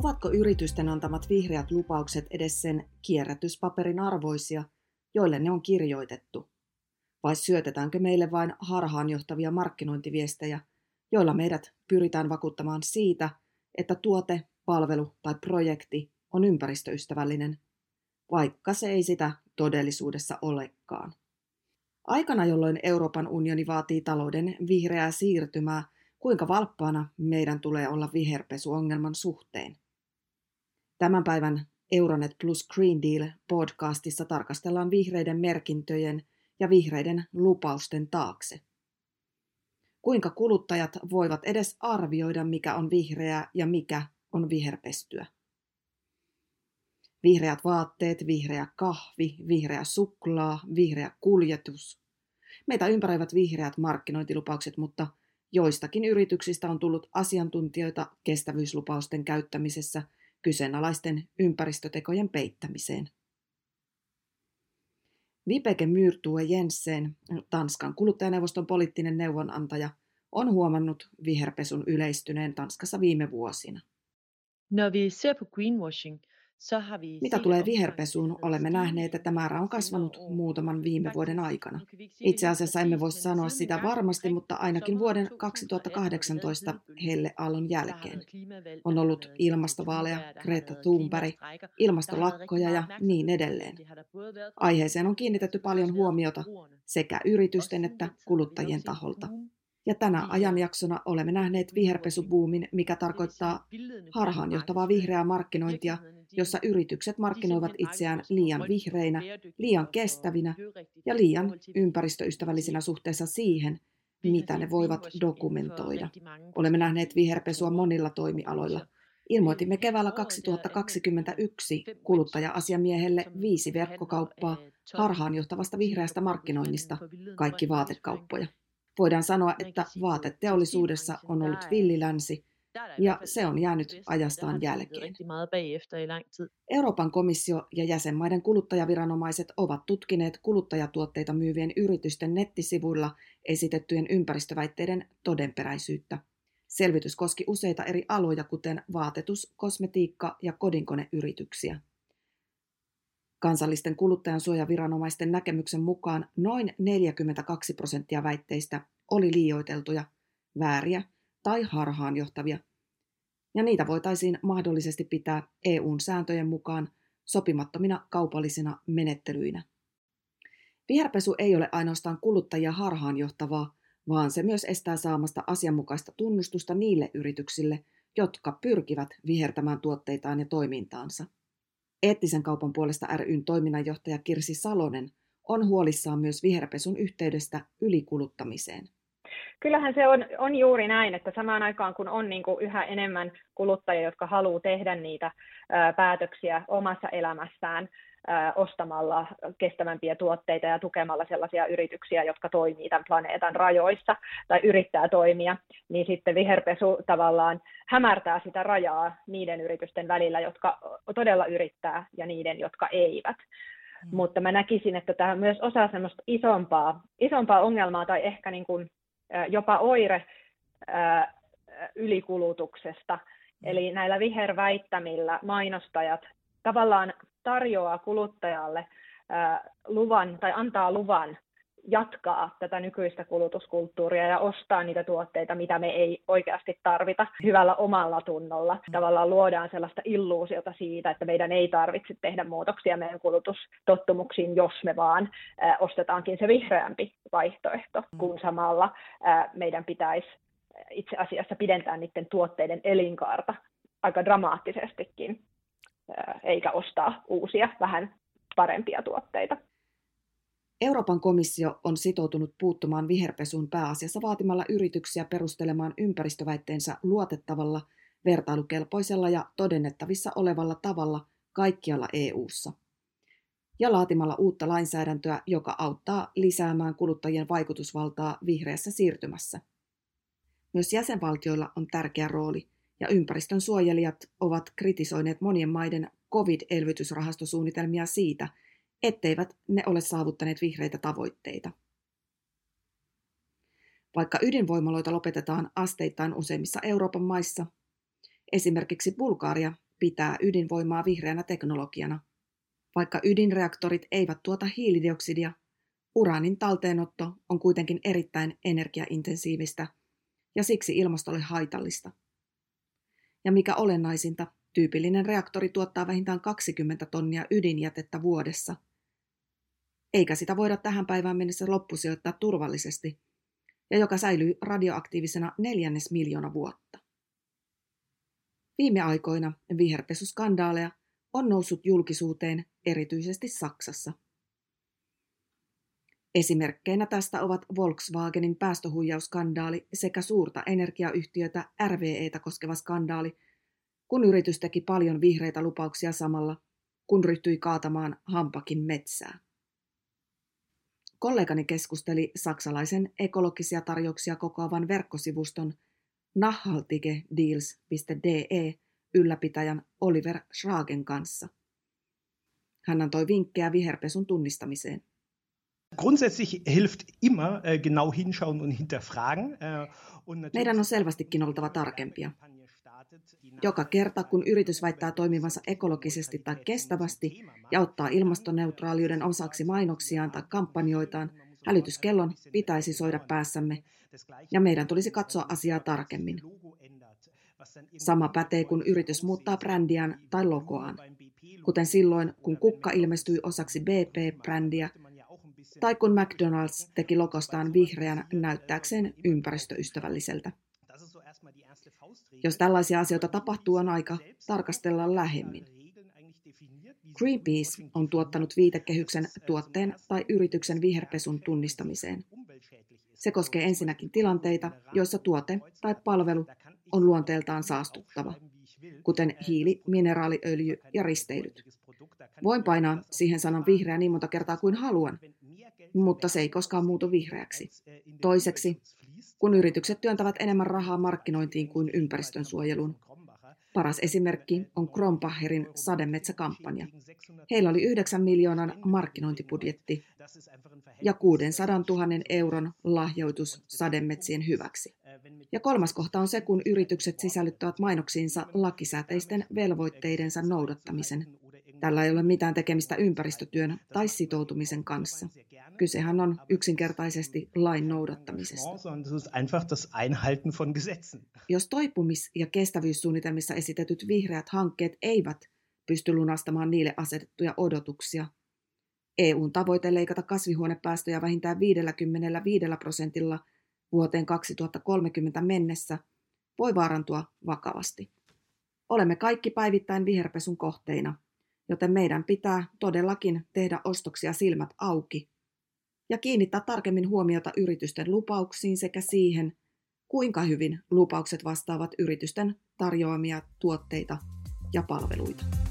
Ovatko yritysten antamat vihreät lupaukset edes sen kierrätyspaperin arvoisia, joille ne on kirjoitettu? Vai syötetäänkö meille vain harhaanjohtavia markkinointiviestejä, joilla meidät pyritään vakuuttamaan siitä, että tuote, palvelu tai projekti on ympäristöystävällinen, vaikka se ei sitä todellisuudessa olekaan. Aikana, jolloin Euroopan unioni vaatii talouden vihreää siirtymää, kuinka valppaana meidän tulee olla viherpesuongelman suhteen. Tämän päivän Euronet Plus Green Deal podcastissa tarkastellaan vihreiden merkintöjen ja vihreiden lupausten taakse. Kuinka kuluttajat voivat edes arvioida, mikä on vihreää ja mikä on viherpestyä. Vihreät vaatteet, vihreä kahvi, vihreä suklaa, vihreä kuljetus. Meitä ympäröivät vihreät markkinointilupaukset, mutta joistakin yrityksistä on tullut asiantuntijoita kestävyyslupausten käyttämisessä kyseenalaisten ympäristötekojen peittämiseen. Vipeke Myrtue Jensen, Tanskan kuluttajaneuvoston poliittinen neuvonantaja, on huomannut viherpesun yleistyneen Tanskassa viime vuosina. Når vi ser på greenwashing, mitä tulee viherpesuun, olemme nähneet, että määrä on kasvanut muutaman viime vuoden aikana. Itse asiassa emme voi sanoa sitä varmasti, mutta ainakin vuoden 2018 helleaallon jälkeen. On ollut ilmastovaaleja, Greta Thunberg, ilmastolakkoja ja niin edelleen. Aiheeseen on kiinnitetty paljon huomiota sekä yritysten että kuluttajien taholta. Ja tänä ajanjaksona olemme nähneet viherpesubuumin, mikä tarkoittaa harhaanjohtavaa vihreää markkinointia, jossa yritykset markkinoivat itseään liian vihreinä, liian kestävinä ja liian ympäristöystävällisinä suhteessa siihen, mitä ne voivat dokumentoida. Olemme nähneet viherpesua monilla toimialoilla. Ilmoitimme keväällä 2021 kuluttaja-asiamiehelle viisi verkkokauppaa harhaanjohtavasta vihreästä markkinoinnista, kaikki vaatekauppoja. Voidaan sanoa, että vaateteollisuudessa on ollut villilänsi, ja se on jäänyt ajastaan jälkeen. Euroopan komissio ja jäsenmaiden kuluttajaviranomaiset ovat tutkineet kuluttajatuotteita myyvien yritysten nettisivuilla esitettyjen ympäristöväitteiden todenperäisyyttä. Selvitys koski useita eri aloja, kuten vaatetus, kosmetiikka ja kodinkoneyrityksiä. Kansallisten kuluttajansuojaviranomaisten näkemyksen mukaan noin 42 prosenttia väitteistä oli liioiteltuja, vääriä tai harhaanjohtavia, ja niitä voitaisiin mahdollisesti pitää EUn sääntöjen mukaan sopimattomina kaupallisina menettelyinä. Viherpesu ei ole ainoastaan kuluttajia harhaanjohtavaa, vaan se myös estää saamasta asianmukaista tunnustusta niille yrityksille, jotka pyrkivät vihertämään tuotteitaan ja toimintaansa. Eettisen kaupan puolesta ryn toiminnanjohtaja Kirsi Salonen on huolissaan myös viherpesun yhteydestä ylikuluttamiseen. Kyllähän se on, on juuri näin, että samaan aikaan kun on niin kuin yhä enemmän kuluttajia, jotka haluaa tehdä niitä ää, päätöksiä omassa elämässään, ostamalla kestävämpiä tuotteita ja tukemalla sellaisia yrityksiä, jotka toimii tämän planeetan rajoissa tai yrittää toimia, niin sitten viherpesu tavallaan hämärtää sitä rajaa niiden yritysten välillä, jotka todella yrittää ja niiden, jotka eivät. Mm. Mutta mä näkisin, että tämä on myös osa semmoista isompaa, isompaa ongelmaa tai ehkä niin kuin, jopa oire ylikulutuksesta. Mm. Eli näillä viherväittämillä mainostajat tavallaan tarjoaa kuluttajalle luvan tai antaa luvan jatkaa tätä nykyistä kulutuskulttuuria ja ostaa niitä tuotteita, mitä me ei oikeasti tarvita hyvällä omalla tunnolla. Tavallaan luodaan sellaista illuusiota siitä, että meidän ei tarvitse tehdä muutoksia meidän kulutustottumuksiin, jos me vaan ostetaankin se vihreämpi vaihtoehto, kun samalla meidän pitäisi itse asiassa pidentää niiden tuotteiden elinkaarta aika dramaattisestikin eikä ostaa uusia, vähän parempia tuotteita. Euroopan komissio on sitoutunut puuttumaan viherpesuun pääasiassa vaatimalla yrityksiä perustelemaan ympäristöväitteensä luotettavalla, vertailukelpoisella ja todennettavissa olevalla tavalla kaikkialla EU:ssa. Ja laatimalla uutta lainsäädäntöä, joka auttaa lisäämään kuluttajien vaikutusvaltaa vihreässä siirtymässä. Myös jäsenvaltioilla on tärkeä rooli – ja ympäristön suojelijat ovat kritisoineet monien maiden COVID-elvytysrahastosuunnitelmia siitä, etteivät ne ole saavuttaneet vihreitä tavoitteita. Vaikka ydinvoimaloita lopetetaan asteittain useimmissa Euroopan maissa, esimerkiksi Bulgaria pitää ydinvoimaa vihreänä teknologiana. Vaikka ydinreaktorit eivät tuota hiilidioksidia, uraanin talteenotto on kuitenkin erittäin energiaintensiivistä ja siksi ilmastolle haitallista. Ja mikä olennaisinta, tyypillinen reaktori tuottaa vähintään 20 tonnia ydinjätettä vuodessa. Eikä sitä voida tähän päivään mennessä loppusijoittaa turvallisesti, ja joka säilyy radioaktiivisena neljännes miljoona vuotta. Viime aikoina viherpesuskandaaleja on noussut julkisuuteen erityisesti Saksassa. Esimerkkeinä tästä ovat Volkswagenin päästöhuijauskandaali sekä suurta energiayhtiötä RVEtä koskeva skandaali, kun yritys teki paljon vihreitä lupauksia samalla, kun ryhtyi kaatamaan hampakin metsää. Kollegani keskusteli saksalaisen ekologisia tarjouksia kokoavan verkkosivuston nachhaltigedeals.de ylläpitäjän Oliver Schragen kanssa. Hän antoi vinkkejä viherpesun tunnistamiseen. Grundsätzlich hilft immer äh, genau hinschauen und hinterfragen. Äh, Meidän on selvästikin oltava tarkempia. Joka kerta, kun yritys väittää toimivansa ekologisesti tai kestävästi ja ottaa ilmastoneutraaliuden osaksi mainoksiaan tai kampanjoitaan, hälytyskellon pitäisi soida päässämme ja meidän tulisi katsoa asiaa tarkemmin. Sama pätee, kun yritys muuttaa brändiään tai logoaan, kuten silloin, kun kukka ilmestyi osaksi BP-brändiä, tai kun McDonald's teki logostaan vihreän näyttääkseen ympäristöystävälliseltä. Jos tällaisia asioita tapahtuu, on aika tarkastella lähemmin. Greenpeace on tuottanut viitekehyksen tuotteen tai yrityksen viherpesun tunnistamiseen. Se koskee ensinnäkin tilanteita, joissa tuote tai palvelu on luonteeltaan saastuttava, kuten hiili, mineraaliöljy ja risteilyt. Voin painaa siihen sanan vihreä niin monta kertaa kuin haluan, mutta se ei koskaan muutu vihreäksi. Toiseksi, kun yritykset työntävät enemmän rahaa markkinointiin kuin ympäristön suojeluun. Paras esimerkki on Kronpacherin sademetsäkampanja. Heillä oli 9 miljoonan markkinointibudjetti ja 600 000 euron lahjoitus sademetsien hyväksi. Ja kolmas kohta on se, kun yritykset sisällyttävät mainoksiinsa lakisääteisten velvoitteidensa noudattamisen. Tällä ei ole mitään tekemistä ympäristötyön tai sitoutumisen kanssa. Kysehän on yksinkertaisesti lain noudattamisesta. Jos toipumis- ja kestävyyssuunnitelmissa esitetyt vihreät hankkeet eivät pysty lunastamaan niille asetettuja odotuksia, EUn tavoite leikata kasvihuonepäästöjä vähintään 55 prosentilla vuoteen 2030 mennessä voi vaarantua vakavasti. Olemme kaikki päivittäin viherpesun kohteina, joten meidän pitää todellakin tehdä ostoksia silmät auki ja kiinnittää tarkemmin huomiota yritysten lupauksiin sekä siihen, kuinka hyvin lupaukset vastaavat yritysten tarjoamia tuotteita ja palveluita.